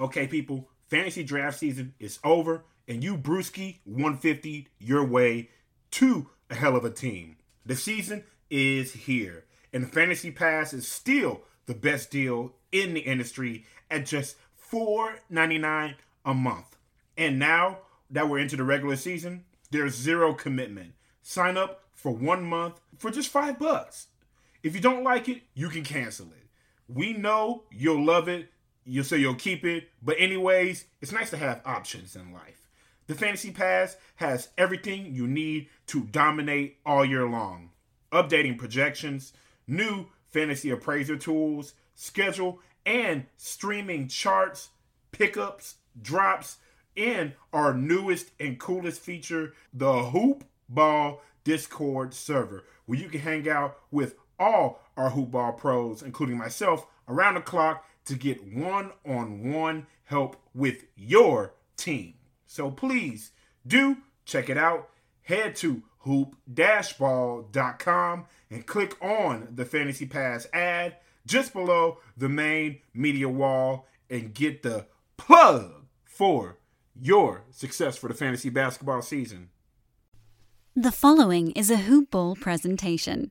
Okay, people, fantasy draft season is over, and you Bruski 150 your way to a hell of a team. The season is here, and Fantasy Pass is still the best deal in the industry at just $4.99 a month. And now that we're into the regular season, there's zero commitment. Sign up for one month for just five bucks. If you don't like it, you can cancel it. We know you'll love it. You'll say you'll keep it. But, anyways, it's nice to have options in life. The Fantasy Pass has everything you need to dominate all year long updating projections, new fantasy appraiser tools, schedule, and streaming charts, pickups, drops, and our newest and coolest feature, the Hoop Ball Discord server, where you can hang out with all our Hoop Ball pros, including myself, around the clock to get one on one help with your team. So please do check it out. Head to hoop-ball.com and click on the Fantasy Pass ad just below the main media wall and get the plug for your success for the fantasy basketball season. The following is a Hoop Ball presentation.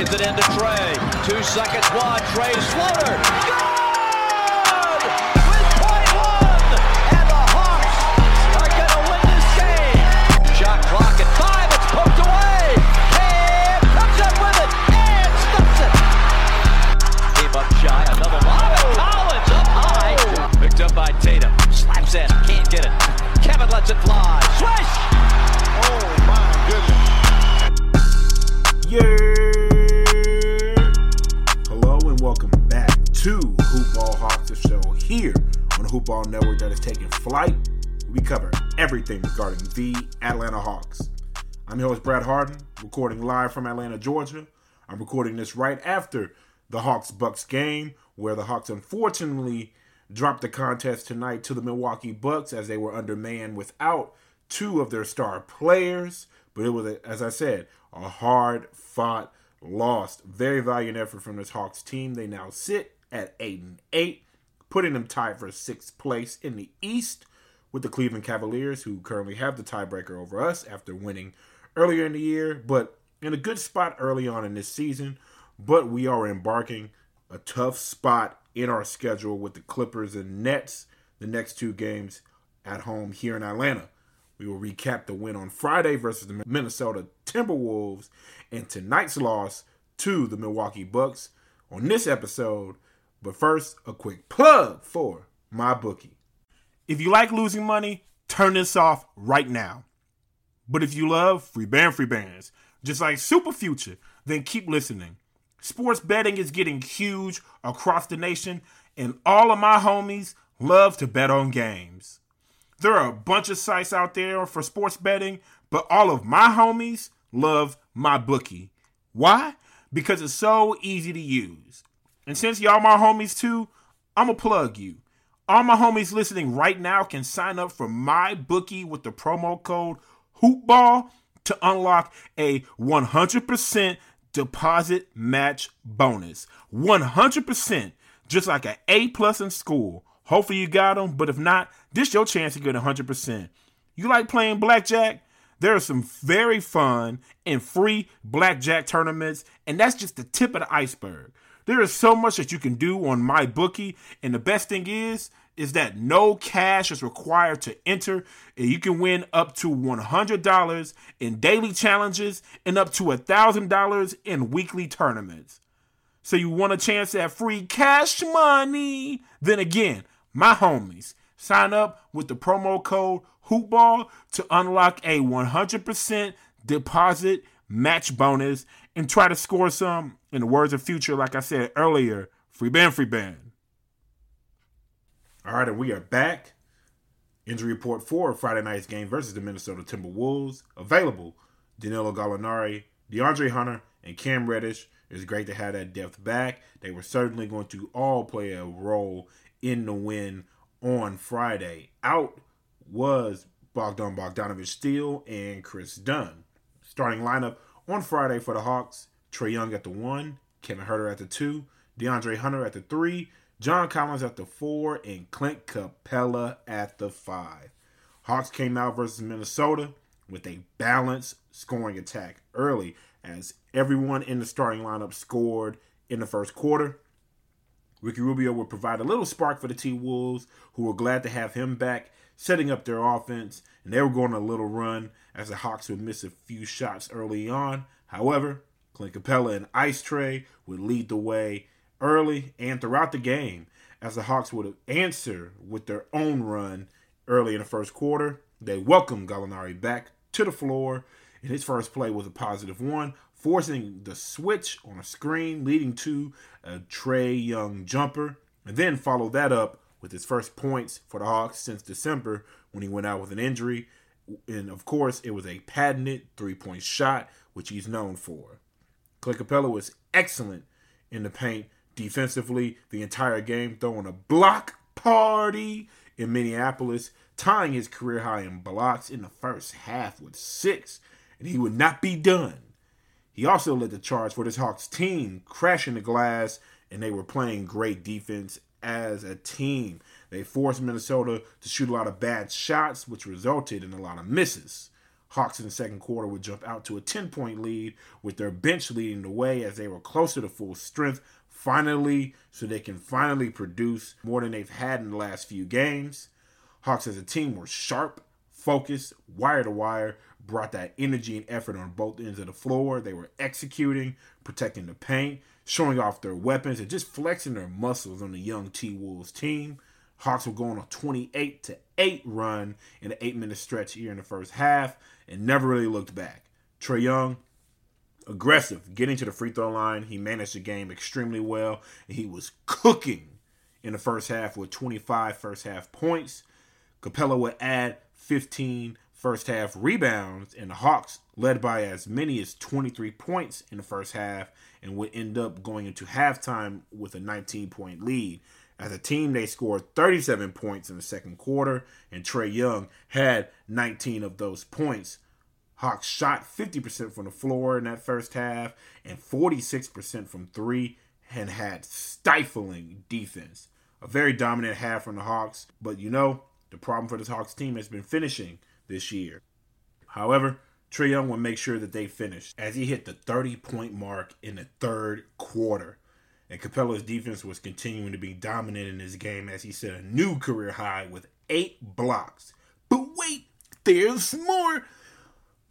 It into Trae. Two seconds wide. Trae's floater. That is taking flight. We cover everything regarding the Atlanta Hawks. I'm your host, Brad Hardin, recording live from Atlanta, Georgia. I'm recording this right after the Hawks Bucks game, where the Hawks unfortunately dropped the contest tonight to the Milwaukee Bucks as they were undermanned without two of their star players. But it was, as I said, a hard fought loss. Very valiant effort from this Hawks team. They now sit at 8 and 8, putting them tied for sixth place in the East with the Cleveland Cavaliers, who currently have the tiebreaker over us after winning earlier in the year, but in a good spot early on in this season. But we are embarking a tough spot in our schedule with the Clippers and Nets, the next two games at home here in Atlanta. We will recap the win on Friday versus the Minnesota Timberwolves and tonight's loss to the Milwaukee Bucks on this episode. But first, a quick plug for MyBookie. If you like losing money, turn this off right now. But if you love free band free bands, just like Super Future, then keep listening. Sports betting is getting huge across the nation, and all of my homies love to bet on games. There are a bunch of sites out there for sports betting, but all of my homies love MyBookie. Why? Because it's so easy to use. And since y'all my homies too, I'm going to plug you. All my homies listening right now can sign up for MyBookie with the promo code HOOPBALL to unlock a 100% deposit match bonus. 100%, just like an A plus in school. Hopefully you got them, but if not, this your chance to get 100%. You like playing blackjack? There are some very fun and free blackjack tournaments, and that's just the tip of the iceberg. There is so much that you can do on MyBookie, and the best thing is is that no cash is required to enter, and you can win up to $100 in daily challenges and up to $1,000 in weekly tournaments. So you want a chance at free cash money? Then again, my homies, sign up with the promo code HOOPBALL to unlock a 100% deposit match bonus and try to score some. In the words of Future, like I said earlier, free band, free band. All right, and we are back. Injury report for Friday night's game versus the Minnesota Timberwolves. Available Danilo Gallinari, DeAndre Hunter, and Cam Reddish. It's great to have that depth back. They were certainly going to all play a role in the win on Friday. Out was Bogdan Bogdanovich Steele and Kris Dunn. Starting lineup on Friday for the Hawks Trae Young at the one, Kevin Huerter at the two, DeAndre Hunter at the three, John Collins at the four, and Clint Capela at the five. Hawks came out versus Minnesota with a balanced scoring attack early as everyone in the starting lineup scored in the first quarter. Ricky Rubio would provide a little spark for the T Wolves, who were glad to have him back, setting up their offense, and they were going a little run as the Hawks would miss a few shots early on. However, Clint Capela and Ice Trae would lead the way early and throughout the game as the Hawks would answer with their own run early in the first quarter. They welcomed Gallinari back to the floor, and his first play was a positive one, forcing the switch on a screen, leading to a Trae Young jumper, and then followed that up with his first points for the Hawks since December when he went out with an injury. And of course, it was a patented three point shot, which he's known for. Clint Capela was excellent in the paint defensively the entire game, throwing a block party in Minneapolis, tying his career high in blocks in the first half with six, and he would not be done. He also led the charge for this Hawks team, crashing the glass, and they were playing great defense as a team. They forced Minnesota to shoot a lot of bad shots, which resulted in a lot of misses. Hawks in the second quarter would jump out to a 10 point lead with their bench leading the way as they were closer to full strength finally, so they can finally produce more than they've had in the last few games. Hawks as a team were sharp, focused, wire to wire, brought that energy and effort on both ends of the floor. They were executing, protecting the paint, showing off their weapons, and just flexing their muscles on the young T Wolves team. Hawks were going on a 28 to 8 run in an 8 minute stretch here in the first half and never really looked back. Trae Young, aggressive, getting to the free throw line. He managed the game extremely well, and he was cooking in the first half with 25 first half points. Capela would add 15 first half rebounds, and the Hawks led by as many as 23 points in the first half and would end up going into halftime with a 19 point lead. As a team, they scored 37 points in the second quarter, and Trae Young had 19 of those points. Hawks shot 50% from the floor in that first half and 46% from three and had stifling defense. A very dominant half from the Hawks, but you know, the problem for this Hawks team has been finishing this year. However, Trae Young will make sure that they finish as he hit the 30 point mark in the third quarter. And Capela's defense was continuing to be dominant in this game as he set a new career high with eight blocks. But wait, there's more.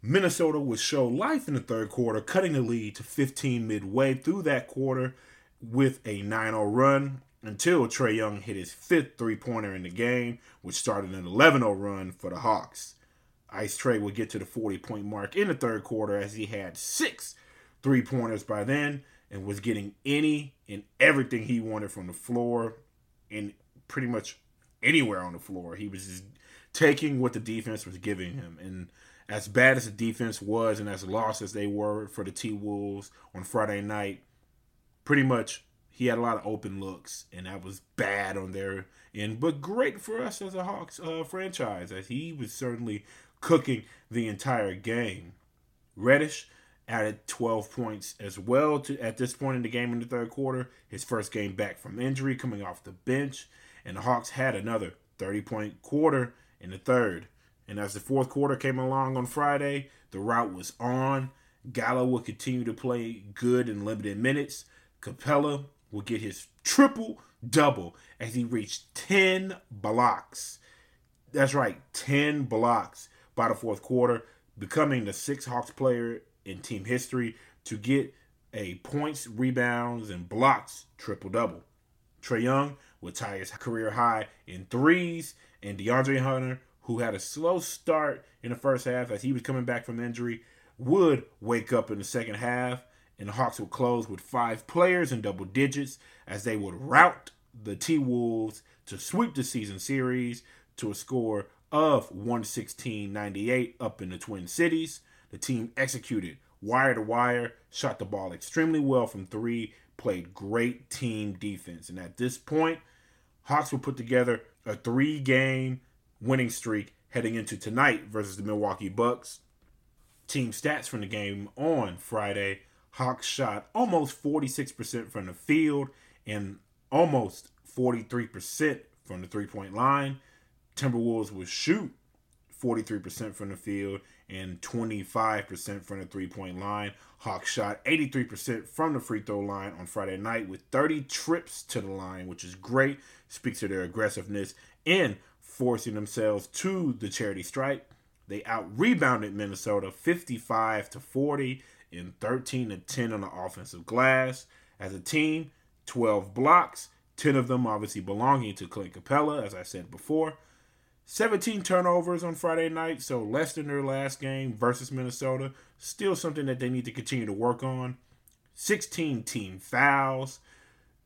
Minnesota would show life in the third quarter, cutting the lead to 15 midway through that quarter with a 9 0 run until Trae Young hit his fifth three pointer in the game, which started an 11 0 run for the Hawks. Ice Trae would get to the 40 point mark in the third quarter as he had six three pointers by then and was getting any and everything he wanted from the floor and pretty much anywhere on the floor. He was just taking what the defense was giving him. And as bad as the defense was and as lost as they were for the T Wolves on Friday night, pretty much he had a lot of open looks, and that was bad on their end, but great for us as a Hawks uh, franchise, as he was certainly cooking the entire game. Reddish added 12 points as well to at this point in the game in the third quarter. His first game back from injury, coming off the bench, and the Hawks had another 30 point quarter in the third. And as the fourth quarter came along on Friday, the route was on. Gallo would continue to play good in limited minutes. Capela would get his triple double as he reached 10 blocks. That's right, 10 blocks by the fourth quarter, becoming the sixth Hawks player in team history to get a points, rebounds, and blocks triple double. Trae Young would tie his career high in threes, and DeAndre Hunter who had a slow start in the first half as he was coming back from injury, would wake up in the second half and the Hawks would close with five players in double digits as they would rout the T Wolves to sweep the season series to a score of 116-98 up in the Twin Cities. The team executed wire to wire, shot the ball extremely well from three, played great team defense. And at this point, Hawks will put together a three game winning streak heading into tonight versus the Milwaukee Bucks. Team stats from the game on Friday Hawks shot almost 46% from the field and almost 43% from the three point line. Timberwolves would shoot 43% from the field and 25% from the three point line. Hawks shot 83% from the free throw line on Friday night with 30 trips to the line, which is great. Speaks to their aggressiveness in forcing themselves to the charity stripe. They out rebounded Minnesota 55 to 40 and 13 to 10 on the offensive glass. As a team, 12 blocks, 10 of them obviously belonging to Clint Capela, as I said before. 17 turnovers on Friday night, so less than their last game versus Minnesota. Still something that they need to continue to work on. 16 team fouls,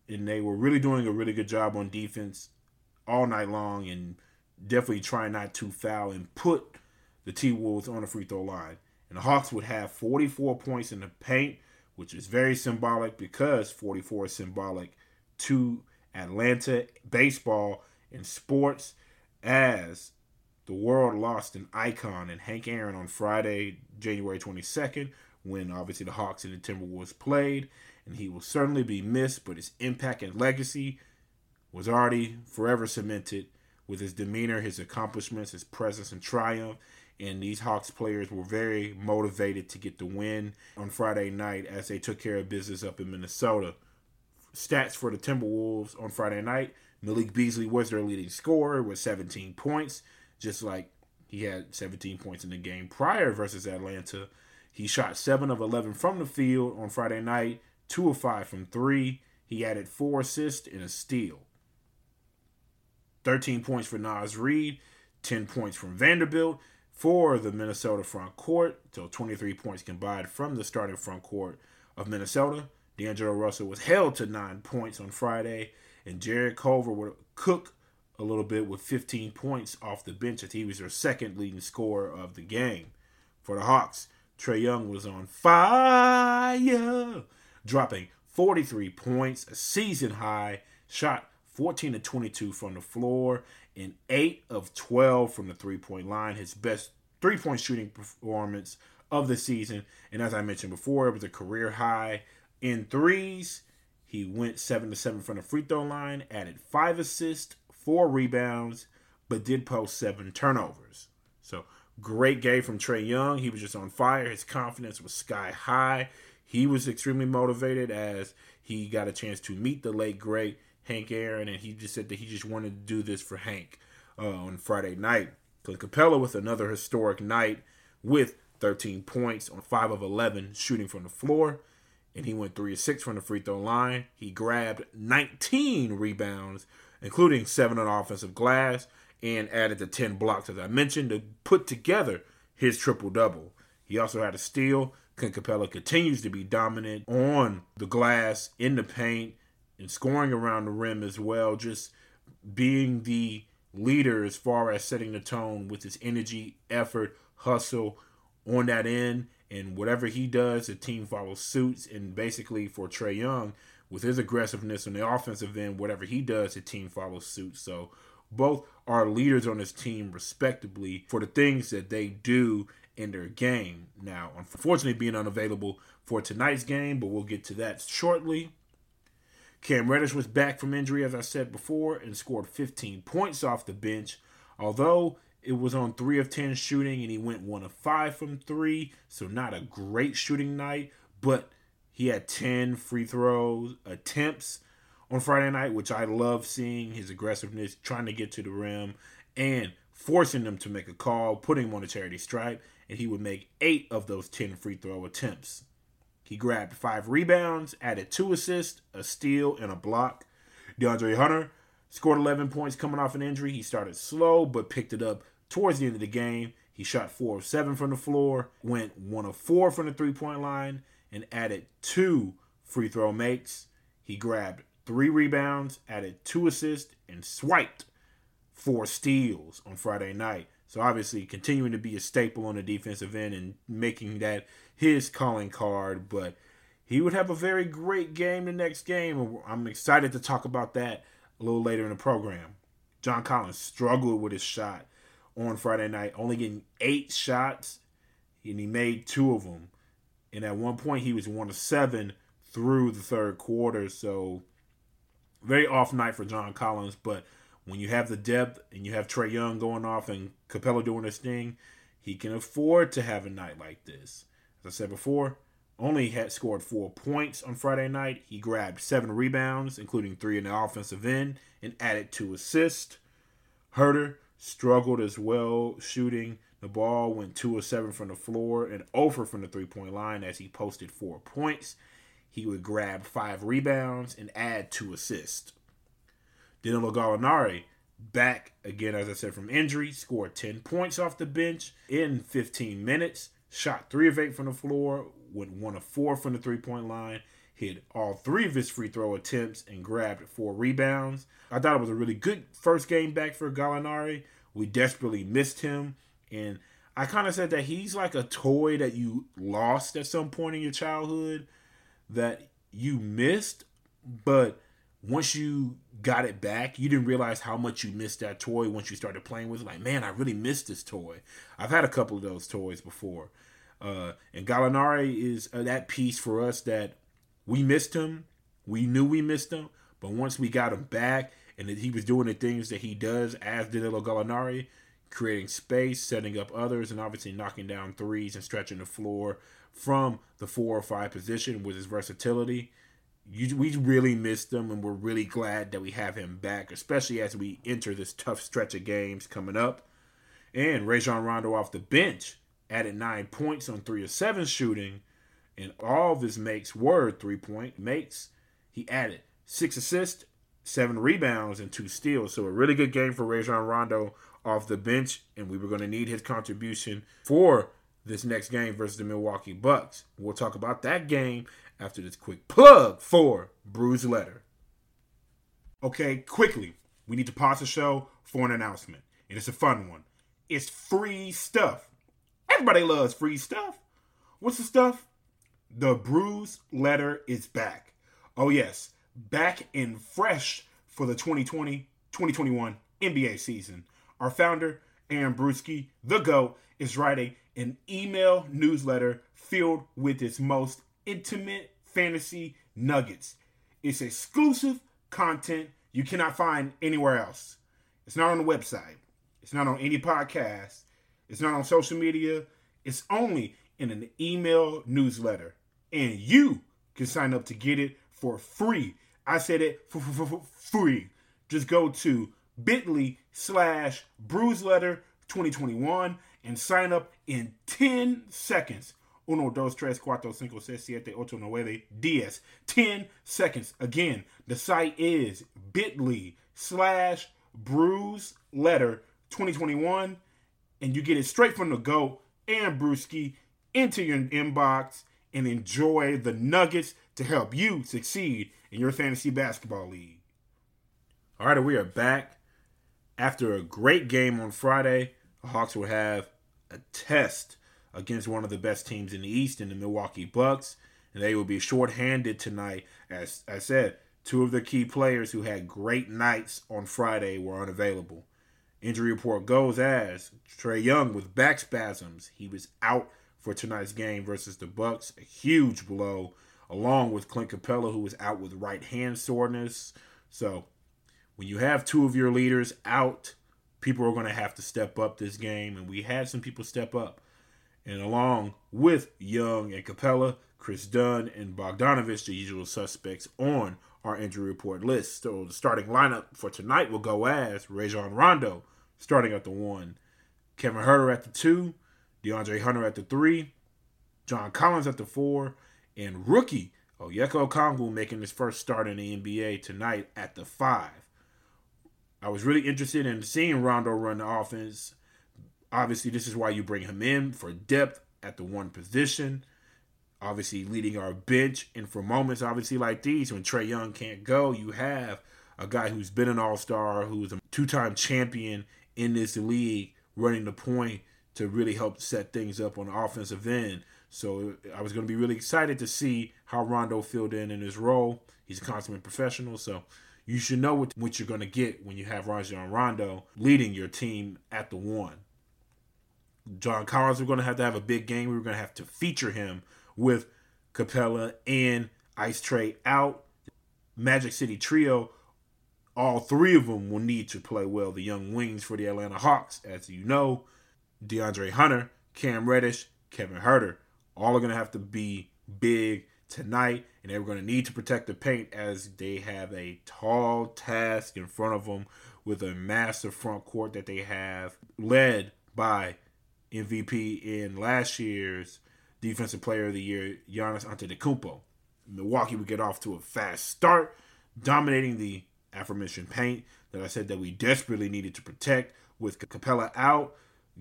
and they were really doing a really good job on defense all night long and definitely trying not to foul and put the T Wolves on the free throw line. And the Hawks would have 44 points in the paint, which is very symbolic because 44 is symbolic to Atlanta baseball and sports as the world lost an icon in Hank Aaron on Friday, January 22nd, when obviously the Hawks and the Timberwolves played. And he will certainly be missed, but his impact and legacy was already forever cemented with his demeanor, his accomplishments, his presence and triumph. And these Hawks players were very motivated to get the win on Friday night as they took care of business up in Minnesota. Stats for the Timberwolves on Friday night Malik Beasley was their leading scorer with 17 points, just like he had 17 points in the game prior versus Atlanta. He shot 7 of 11 from the field on Friday night, 2 of 5 from 3. He added 4 assists and a steal. 13 points for Naz Reid, 10 points from Vanderbilt for the Minnesota front court, so 23 points combined from the starting front court of Minnesota. D'Angelo Russell was held to 9 points on Friday and Jarrett Culver would cook a little bit with 15 points off the bench as he was their second leading scorer of the game. For the Hawks, Trae Young was on fire, dropping 43 points, a season high, shot 14 to 22 from the floor, and 8 of 12 from the three point line. His best three point shooting performance of the season. And as I mentioned before, it was a career high in threes he went 7 to 7 from the free throw line, added 5 assists, 4 rebounds, but did post 7 turnovers. So, great game from Trae Young. He was just on fire. His confidence was sky high. He was extremely motivated as he got a chance to meet the late great Hank Aaron, and he just said that he just wanted to do this for Hank uh, on Friday night. Clint Capela with another historic night with 13 points on 5 of 11 shooting from the floor and he went 3 of 6 from the free throw line. He grabbed 19 rebounds, including 7 on offensive glass, and added the 10 blocks, as I mentioned, to put together his triple double. He also had a steal. Clint Capela continues to be dominant on the glass, in the paint, and scoring around the rim as well. Just being the leader as far as setting the tone with his energy, effort, hustle on that end and whatever he does, the team follows suits. And basically, for Trae Young, with his aggressiveness on the offensive end, whatever he does, the team follows suit. So both are leaders on this team, respectively, for the things that they do in their game. Now, unfortunately, being unavailable for tonight's game, but we'll get to that shortly. Cam Reddish was back from injury, as I said before, and scored 15 points off the bench. Although it was on three of ten shooting, and he went one of five from three. So not a great shooting night, but he had ten free throws attempts on Friday night, which I love seeing his aggressiveness, trying to get to the rim, and forcing them to make a call, putting him on a charity stripe, and he would make eight of those ten free throw attempts. He grabbed five rebounds, added two assists, a steal, and a block. DeAndre Hunter scored 11 points coming off an injury. He started slow, but picked it up towards the end of the game, he shot four of seven from the floor, went one of four from the three point line, and added two free throw makes. He grabbed three rebounds, added two assists, and swiped four steals on Friday night. So obviously continuing to be a staple on the defensive end and making that his calling card. But he would have a very great game the next game. I'm excited to talk about that a little later in the program. John Collins struggled with his shot on Friday night, only getting eight shots, and he made two of them. And at one point, he was one of seven through the third quarter. So, very off night for John Collins. But when you have the depth and you have Trae Young going off and Capela doing his thing, he can afford to have a night like this. As I said before, only had scored four points on Friday night. He grabbed seven rebounds, including three in the offensive end, and added two assists. Huerter struggled as well shooting. The ball went 2 of 7 from the floor and over from the three point line as he posted four points. He would grab five rebounds and add two assists. Danilo Gallinari, back again, as I said, from injury, scored 10 points off the bench in 15 minutes, shot 3 of 8 from the floor, went 1 of 4 from the three point line, hit all three of his free throw attempts, and grabbed four rebounds. I thought it was a really good first game back for Gallinari. We desperately missed him. And I kind of said that he's like a toy that you lost at some point in your childhood that you missed, but once you got it back, you didn't realize how much you missed that toy once you started playing with it. Like, man, I really missed this toy. I've had a couple of those toys before. Uh, and Gallinari is uh, that piece for us that we missed him. We knew we missed him. But once we got him back and he was doing the things that he does as Danilo Gallinari, creating space, setting up others, and obviously knocking down threes and stretching the floor from the four or five position with his versatility – you, we really missed him, and we're really glad that we have him back, especially as we enter this tough stretch of games coming up. And Rajon Rondo off the bench added nine points on three of seven shooting, and all of his makes were three point makes. He added six assists, seven rebounds, and two steals. So a really good game for Rajon Rondo off the bench, and we were going to need his contribution for this next game versus the Milwaukee Bucks. We'll talk about that game after this quick plug for Bruce Letter. Okay, quickly, we need to pause the show for an announcement. And it's a fun one. It's free stuff. Everybody loves free stuff. What's the stuff? The Bruce Letter is back. Oh, yes, back and fresh for the 2020 2021 NBA season. Our founder, Aaron Bruski, the GOAT, is writing an email newsletter filled with its most intimate fantasy nuggets. It's exclusive content you cannot find anywhere else. It's not on the website. It's not on any podcast. It's not on social media. It's only in an email newsletter. And you can sign up to get it for free. I said it for, free. Just go to bit.ly slash bruiseletter 2021 and sign up in 10 seconds. Uno, dos, tres, cuatro, cinco, seis, siete, ocho, nueve, diez. 10 seconds. Again, the site is bit.ly slash bruise letter 2021. And you get it straight from the GOAT and Bruski into your inbox and enjoy the nuggets to help you succeed in your fantasy basketball league. All right, we are back. After a great game on Friday, the Hawks will have a test against one of the best teams in the East in the Milwaukee Bucks. And they will be shorthanded tonight. As I said, two of the key players who had great nights on Friday were unavailable. Injury report goes as Trae Young with back spasms. He was out for tonight's game versus the Bucks. A huge blow, along with Clint Capela, who was out with right hand soreness. So when you have two of your leaders out, people are going to have to step up this game, and we had some people step up. And along with Young and Capela, Kris Dunn and Bogdanovich, the usual suspects on our injury report list. So the starting lineup for tonight will go as Rajon Rondo starting at the one, Kevin Huerter at the two, DeAndre Hunter at the three, John Collins at the four, and rookie Onyeka Okongwu making his first start in the NBA tonight at the five. I was really interested in seeing Rondo run the offense Obviously, this is why you bring him in for depth at the one position. obviously leading our bench. And for moments, obviously, like these, when Trae Young can't go, you have a guy who's been an all star, who's a two time champion in this league, running the point to really help set things up on the offensive end. So I was going to be really excited to see how Rondo filled in in his role. He's a consummate professional, so you should know what, what you're going to get when you have Rajon Rondo leading your team at the one. John Collins, we're going to have to have a big game. We're going to have to feature him with Capela and Ice Trae out. Magic City Trio, all three of them will need to play well. The young wings for the Atlanta Hawks, as you know, DeAndre Hunter, Cam Reddish, Kevin Huerter, all are going to have to be big tonight, and they're going to need to protect the paint as they have a tall task in front of them with a massive front court that they have led by MVP in last year's Defensive Player of the Year, Giannis Antetokounmpo. Milwaukee would get off to a fast start, dominating the aforementioned paint that I said that we desperately needed to protect with Capela out,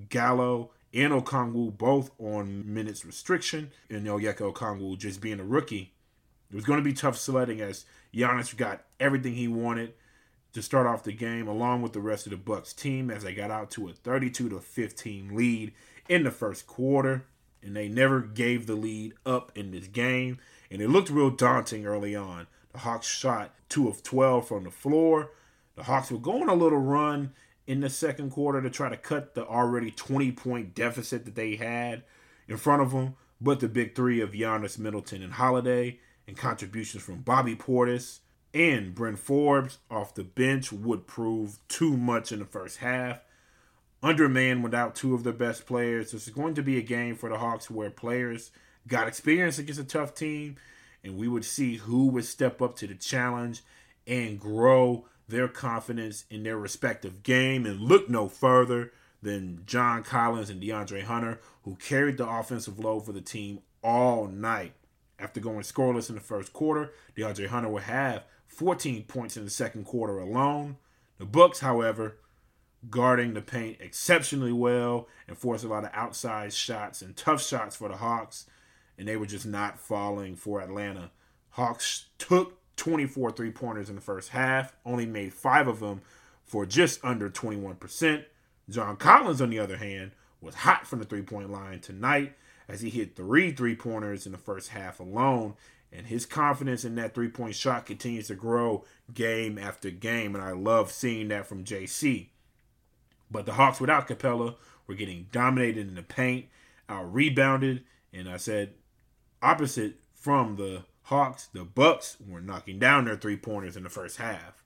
Gallo and Okongwu both on minutes restriction, and Onyeka Okongwu just being a rookie. It was going to be tough sledding as Giannis got everything he wanted to start off the game, along with the rest of the Bucks team, as they got out to a 32 to 15 lead in the first quarter, and they never gave the lead up in this game, and it looked real daunting early on. The Hawks shot two of 12 from the floor. The Hawks were going a little run in the second quarter to try to cut the already 20 point deficit that they had in front of them. But the big three of Giannis, Middleton, and Holiday, and contributions from Bobby Portis and Bryn Forbes off the bench would prove too much in the first half. Undermanned without two of their best players. This is going to be a game for the Hawks where players got experience against a tough team, and we would see who would step up to the challenge and grow their confidence in their respective game and look no further than John Collins and DeAndre Hunter, who carried the offensive load for the team all night. After going scoreless in the first quarter, DeAndre Hunter would have 14 points in the second quarter alone. The Bucks, however, guarding the paint exceptionally well and forced a lot of outside shots and tough shots for the Hawks, and they were just not falling for Atlanta. Hawks took 24 three pointers in the first half, only made five of them for just under 21%. John Collins, on the other hand, was hot from the three point line tonight as he hit three three pointers in the first half alone. And his confidence in that three point shot continues to grow game after game. And I love seeing that from JC. But the Hawks without Capela were getting dominated in the paint, out rebounded. And I said, opposite from the Hawks, the Bucks were knocking down their three pointers in the first half.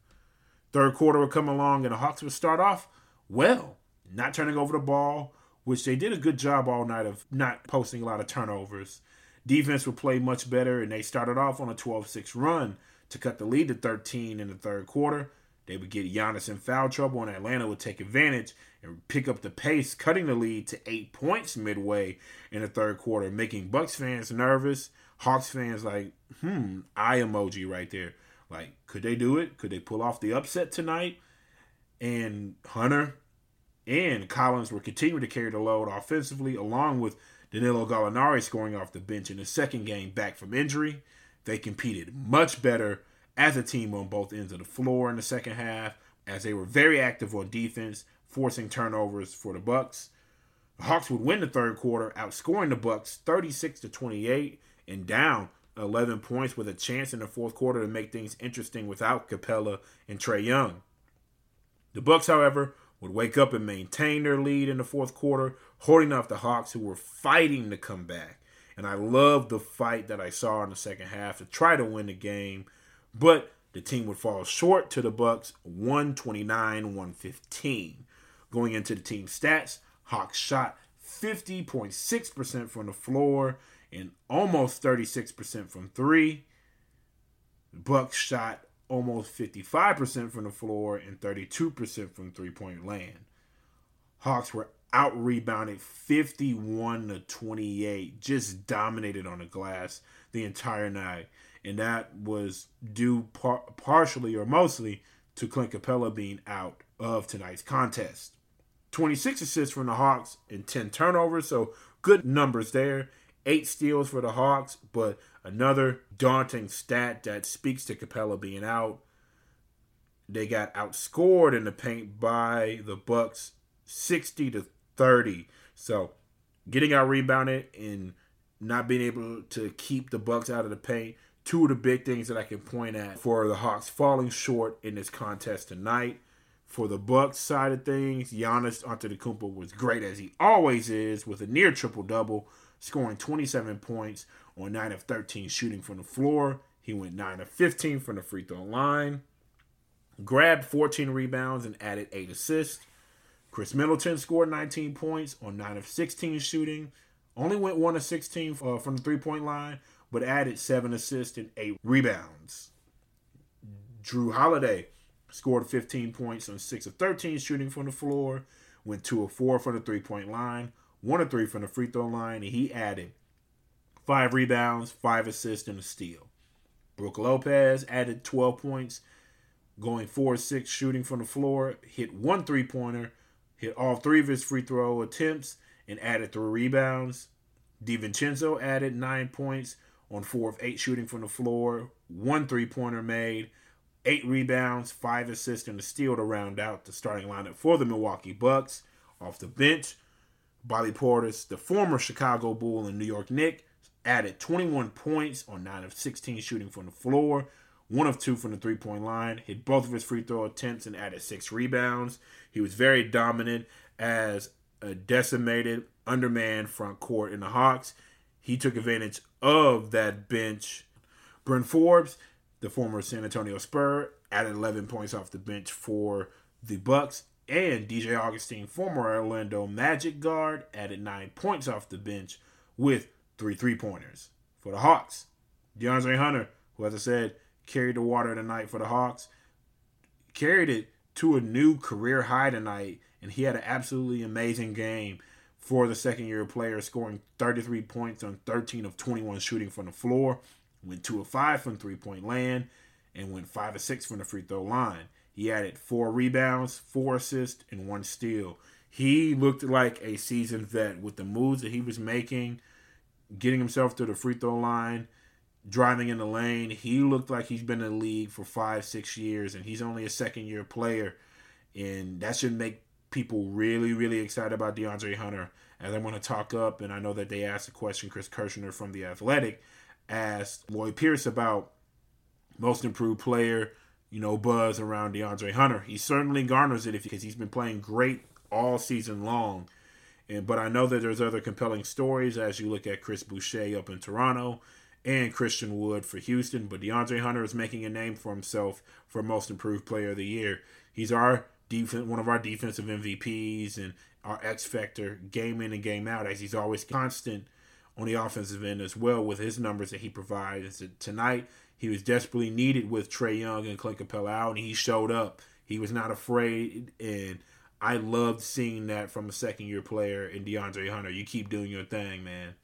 Third quarter would come along and the Hawks would start off well, not turning over the ball, which they did a good job all night of not posting a lot of turnovers. Defense would play much better, and they started off on a 12 6 run to cut the lead to 13 in the third quarter. They would get Giannis in foul trouble, and Atlanta would take advantage and pick up the pace, cutting the lead to eight points midway in the third quarter, making Bucks fans nervous. Hawks fans like, hmm, eye emoji right there. Like, could they do it? Could they pull off the upset tonight? And Hunter and Collins were continuing to carry the load offensively, along with Danilo Gallinari scoring off the bench in the second game back from injury. They competed much better as a team on both ends of the floor in the second half, as they were very active on defense, forcing turnovers for the Bucks. The Hawks would win the third quarter, outscoring the Bucks 36 to 28 and down 11 points with a chance in the fourth quarter to make things interesting without Capela and Trae Young. The Bucks, however, would wake up and maintain their lead in the fourth quarter, holding off the Hawks who were fighting to come back. And I love the fight that I saw in the second half to try to win the game, but the team would fall short to the Bucks 129-115. Going into the team stats, Hawks shot 50.6% from the floor and almost 36% from 3. Bucks shot almost 55% from the floor and 32% from three point land. Hawks were out rebounded 51 to 28, just dominated on the glass the entire night. And that was due par- partially or mostly to Clint Capela being out of tonight's contest. 26 assists from the Hawks and 10 turnovers, so good numbers there. Eight steals for the Hawks, but another daunting stat that speaks to Capela being out. They got outscored in the paint by the Bucks 60 to 30. So getting out rebounded and not being able to keep the Bucks out of the paint. Two of the big things that I can point at for the Hawks falling short in this contest tonight. For the Bucks side of things, Giannis Antetokounmpo was great as he always is with a near triple double, scoring 27 points on 9 of 13 shooting from the floor. He went 9 of 15 from the free throw line, grabbed 14 rebounds and added 8 assists. Khris Middleton scored 19 points on 9 of 16 shooting, only went 1 of 16 uh, from the three point line, but added 7 assists and 8 rebounds. Jrue Holiday scored 15 points on 6 of 13 shooting from the floor, went 2 of 4 from the three point line, 1 of 3 from the free throw line, and he added 5 rebounds, 5 assists, and a steal. Brook Lopez added 12 points, going 4 of 6 shooting from the floor, hit one three pointer, hit all three of his free throw attempts, and added 3 rebounds. DiVincenzo added 9 points on 4 of 8 shooting from the floor, one three pointer made eight rebounds, five assists, and a steal to round out the starting lineup for the Milwaukee Bucks. Off the bench, Bobby Portis, the former Chicago Bull and New York Knick, added 21 points on 9 of 16 shooting from the floor, 1 of 2 from the three point line, hit both of his free throw attempts, and added 6 rebounds. He was very dominant as a decimated, undermanned front court in the Hawks. He took advantage of that bench. Bryn Forbes the former San Antonio Spur, added 11 points off the bench for the Bucks, and DJ Augustin, former Orlando Magic guard, added 9 points off the bench with three three-pointers for the Hawks. DeAndre Hunter, who as I said, carried the water tonight for the Hawks, carried it to a new career high tonight, and he had an absolutely amazing game for the second year player, scoring 33 points on 13 of 21 shooting from the floor went two of five from three point land, and went five of six from the free throw line. He added four rebounds, four assists, and one steal. He looked like a seasoned vet with the moves that he was making, getting himself to the free throw line, driving in the lane. He looked like he's been in the league for five, six years, and he's only a second year player. And that should make people really, really excited about DeAndre Hunter. As I'm going to talk up, and I know that they asked a question, Chris Kirschner from The Athletic asked Lloyd Pierce about most improved player, you know, buzz around DeAndre Hunter. He certainly garners it because he's been playing great all season long. And but I know that there's other compelling stories as you look at Chris Boucher up in Toronto and Christian Wood for Houston. But DeAndre Hunter is making a name for himself for most improved player of the year. He's our defense, one of our defensive MVPs and our X factor game in and game out as he's always constant on the offensive end as well with his numbers that he provides. Tonight, he was desperately needed with Trae Young and Clint Capela out, and he showed up. He was not afraid, and I loved seeing that from a second year player in DeAndre Hunter. You keep doing your thing, man.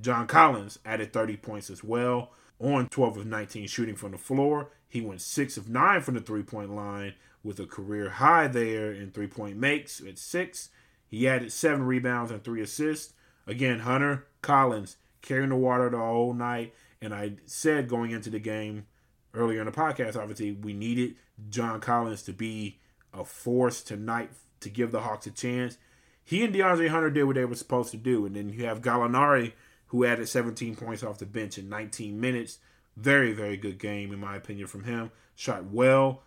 John Collins added 30 points as well on 12 of 19 shooting from the floor. He went 6 of 9 from the three point line with a career high there in three point makes at 6. He added 7 rebounds and 3 assists. Again, Hunter Collins carrying the water the whole night. And I said going into the game earlier in the podcast, obviously, we needed John Collins to be a force tonight to give the Hawks a chance. He and DeAndre Hunter did what they were supposed to do. And then you have Gallinari, who added 17 points off the bench in 19 minutes. Very, very good game, in my opinion, from him. Shot well.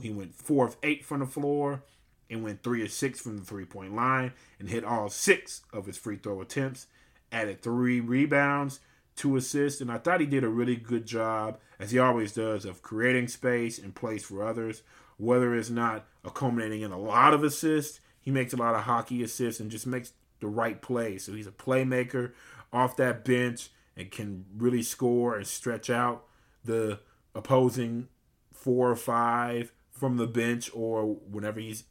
He went 4 of 8 from the floor and went 3 of 6 from the three point line and hit all six of his free throw attempts added three rebounds, two assists, and I thought he did a really good job, as he always does, of creating space and place for others. Whether it's not accommodating in a lot of assists, he makes a lot of hockey assists and just makes the right play. So he's a playmaker off that bench and can really score and stretch out the opposing four or five from the bench or whenever he's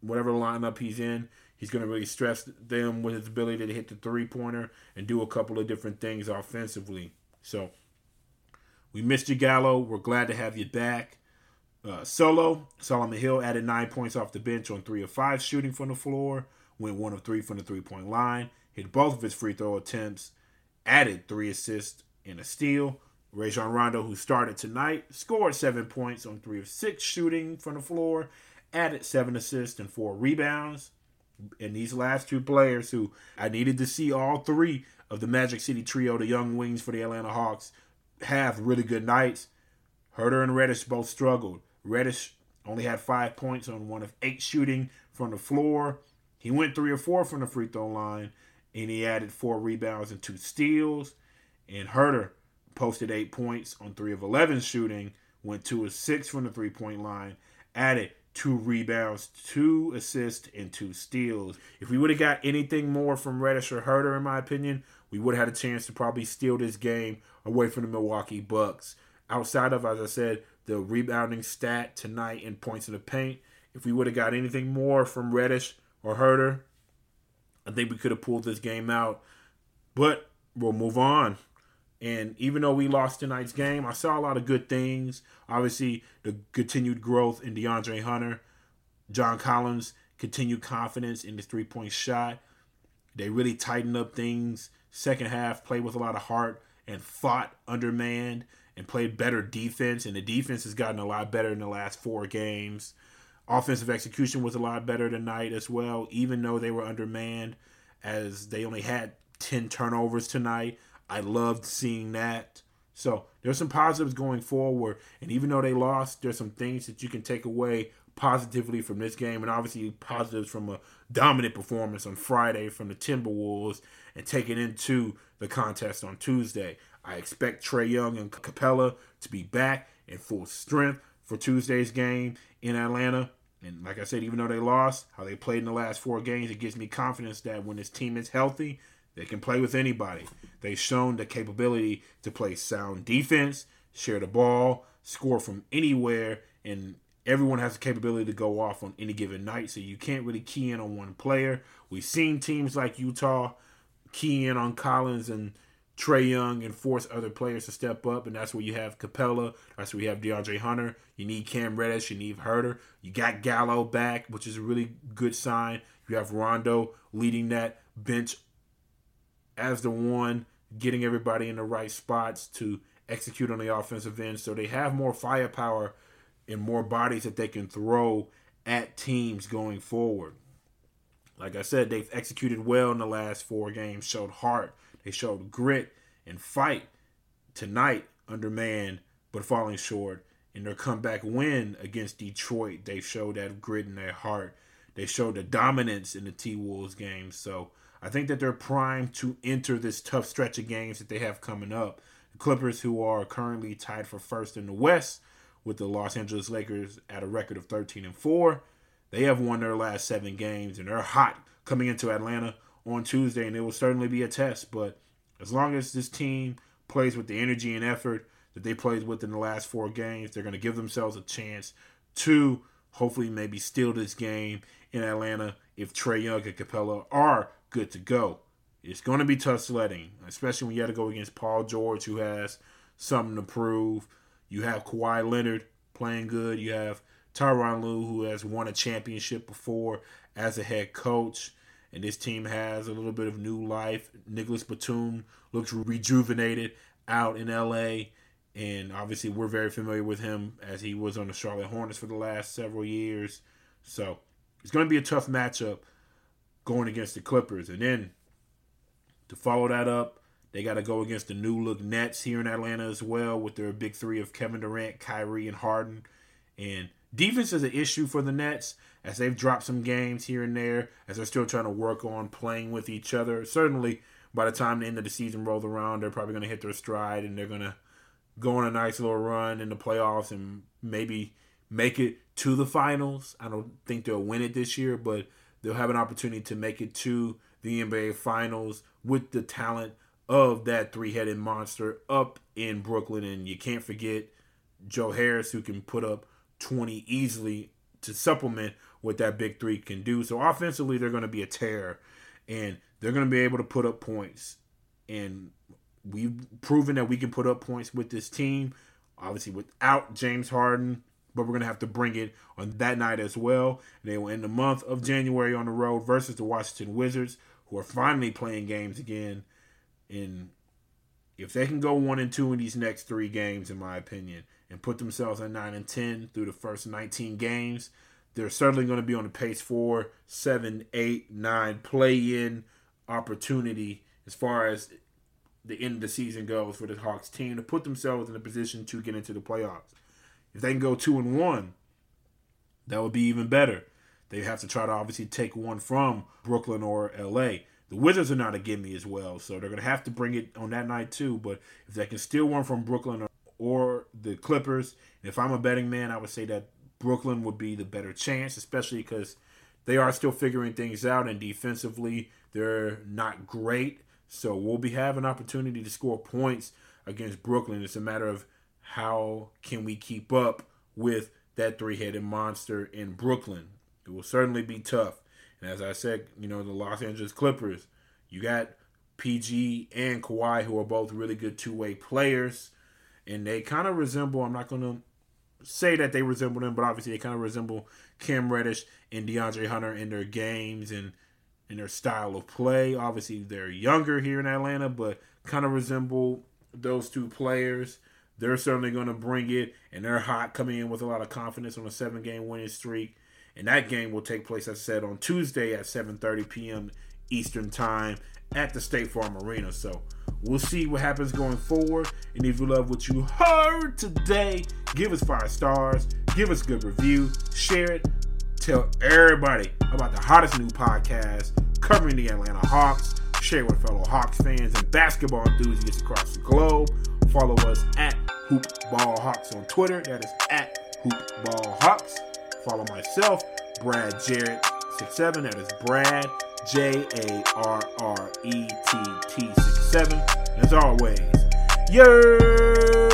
whatever lineup he's in. He's going to really stress them with his ability to hit the three pointer and do a couple of different things offensively. So we missed you, Gallo. We're glad to have you back. Uh, Solo, Solomon Hill added nine points off the bench on three of five shooting from the floor, went one of three from the three point line, hit both of his free throw attempts, added three assists and a steal. Rajon Rondo, who started tonight, scored seven points on three of six shooting from the floor, added seven assists and four rebounds. And these last two players, who I needed to see all three of the Magic City trio, the young wings for the Atlanta Hawks, have really good nights. Huerter and Reddish both struggled. Reddish only had five points on one of eight shooting from the floor. He went three or four from the free throw line, and he added four rebounds and two steals. And Huerter posted eight points on three of 11 shooting, went two of six from the three point line, added two rebounds, two assists, and two steals. If we would have got anything more from Reddish or Huerter, in my opinion, we would have had a chance to probably steal this game away from the Milwaukee Bucks. Outside of, as I said, the rebounding stat tonight and points in the paint, if we would have got anything more from Reddish or Huerter, I think we could have pulled this game out. But we'll move on. And even though we lost tonight's game, I saw a lot of good things. Obviously, the continued growth in DeAndre Hunter, John Collins, continued confidence in the three point shot. They really tightened up things. Second half, played with a lot of heart and fought undermanned and played better defense. And the defense has gotten a lot better in the last four games. Offensive execution was a lot better tonight as well, even though they were undermanned, as they only had 10 turnovers tonight. I loved seeing that. So there's some positives going forward. And even though they lost, there's some things that you can take away positively from this game. And obviously positives from a dominant performance on Friday from the Timberwolves and take it into the contest on Tuesday. I expect Trae Young and Capela to be back in full strength for Tuesday's game in Atlanta. And like I said, even though they lost, how they played in the last four games, it gives me confidence that when this team is healthy, they can play with anybody. They've shown the capability to play sound defense, share the ball, score from anywhere, and everyone has the capability to go off on any given night. So you can't really key in on one player. We've seen teams like Utah key in on Collins and Trae Young and force other players to step up, and that's where you have Capela. That's where you have DeAndre Hunter. You need Cam Reddish. You need Huerter. You got Gallo back, which is a really good sign. You have Rondo leading that bench as the one getting everybody in the right spots to execute on the offensive end. So they have more firepower and more bodies that they can throw at teams going forward. Like I said, they've executed well in the last four games, showed heart, they showed grit and fight tonight under man, but falling short. In their comeback win against Detroit, they showed that grit in their heart. They showed the dominance in the T Wolves game. So I think that they're primed to enter this tough stretch of games that they have coming up. The Clippers, who are currently tied for first in the West with the Los Angeles Lakers at a record of 13 and 4, they have won their last seven games and they're hot coming into Atlanta on Tuesday, and it will certainly be a test. But as long as this team plays with the energy and effort that they played with in the last four games, they're going to give themselves a chance to hopefully maybe steal this game in Atlanta if Trae Young and Capela are good to go. It's going to be tough sledding, especially when you have to go against Paul George, who has something to prove. You have Kawhi Leonard playing good. You have Tyronn Lue, who has won a championship before as a head coach. And this team has a little bit of new life. Nicolas Batum looks rejuvenated out in LA. And obviously, we're very familiar with him as he was on the Charlotte Hornets for the last several years. So it's going to be a tough matchup going against the Clippers. And then to follow that up, they got to go against the new look Nets here in Atlanta as well with their big three of Kevin Durant, Kyrie, and Harden. And defense is an issue for the Nets as they've dropped some games here and there as they're still trying to work on playing with each other. Certainly, by the time the end of the season rolls around, they're probably going to hit their stride and they're going to go on a nice little run in the playoffs and maybe make it to the finals. I don't think they'll win it this year, but they'll have an opportunity to make it to the NBA Finals with the talent of that three headed monster up in Brooklyn. And you can't forget Joe Harris, who can put up 20 easily to supplement what that big three can do. So offensively, they're going to be a tear and they're going to be able to put up points. And we've proven that we can put up points with this team. Obviously, without James Harden, but we're going to have to bring it on that night as well. And they will end the month of January on the road versus the Washington Wizards, who are finally playing games again in if they can go one and two in these next three games, in my opinion, and put themselves at nine and ten through the first 19 games, they're certainly going to be on the pace for seven, eight, nine play-in opportunity as far as the end of the season goes for the Hawks team to put themselves in a position to get into the playoffs. If they can go two and one, that would be even better. They have to try to obviously take one from Brooklyn or LA. The Wizards are not a gimme as well, so they're going to have to bring it on that night too. But if they can steal one from Brooklyn or, or the Clippers, if I'm a betting man, I would say that Brooklyn would be the better chance, especially because they are still figuring things out and defensively they're not great. So we'll be having opportunity to score points against Brooklyn. It's a matter of how can we keep up with that three-headed monster in Brooklyn. It will certainly be tough. And as I said, you know, the Los Angeles Clippers, you got PG and Kawhi, who are both really good two-way players, and they kind of resemble. I'm not going to say that they resemble them, but obviously they kind of resemble Cam Reddish and DeAndre Hunter in their games and in their style of play. Obviously, they're younger here in Atlanta, but kind of resemble those two players. They're certainly going to bring it, and they're hot coming in with a lot of confidence on a seven-game winning streak. And that game will take place, as I said, on Tuesday at 7:30 p.m. Eastern Time at the State Farm Arena. So we'll see what happens going forward. And if you love what you heard today, give us five stars, give us a good review, share it, tell everybody about the hottest new podcast covering the Atlanta Hawks. Share with fellow Hawks fans and basketball enthusiasts across the globe. Follow us at Hoop Ball Hawks on Twitter. That is at Hoop Ball Hawks. Follow myself, Brad Jarrett 67. That is Brad J A R R E T T 67. As always, yer.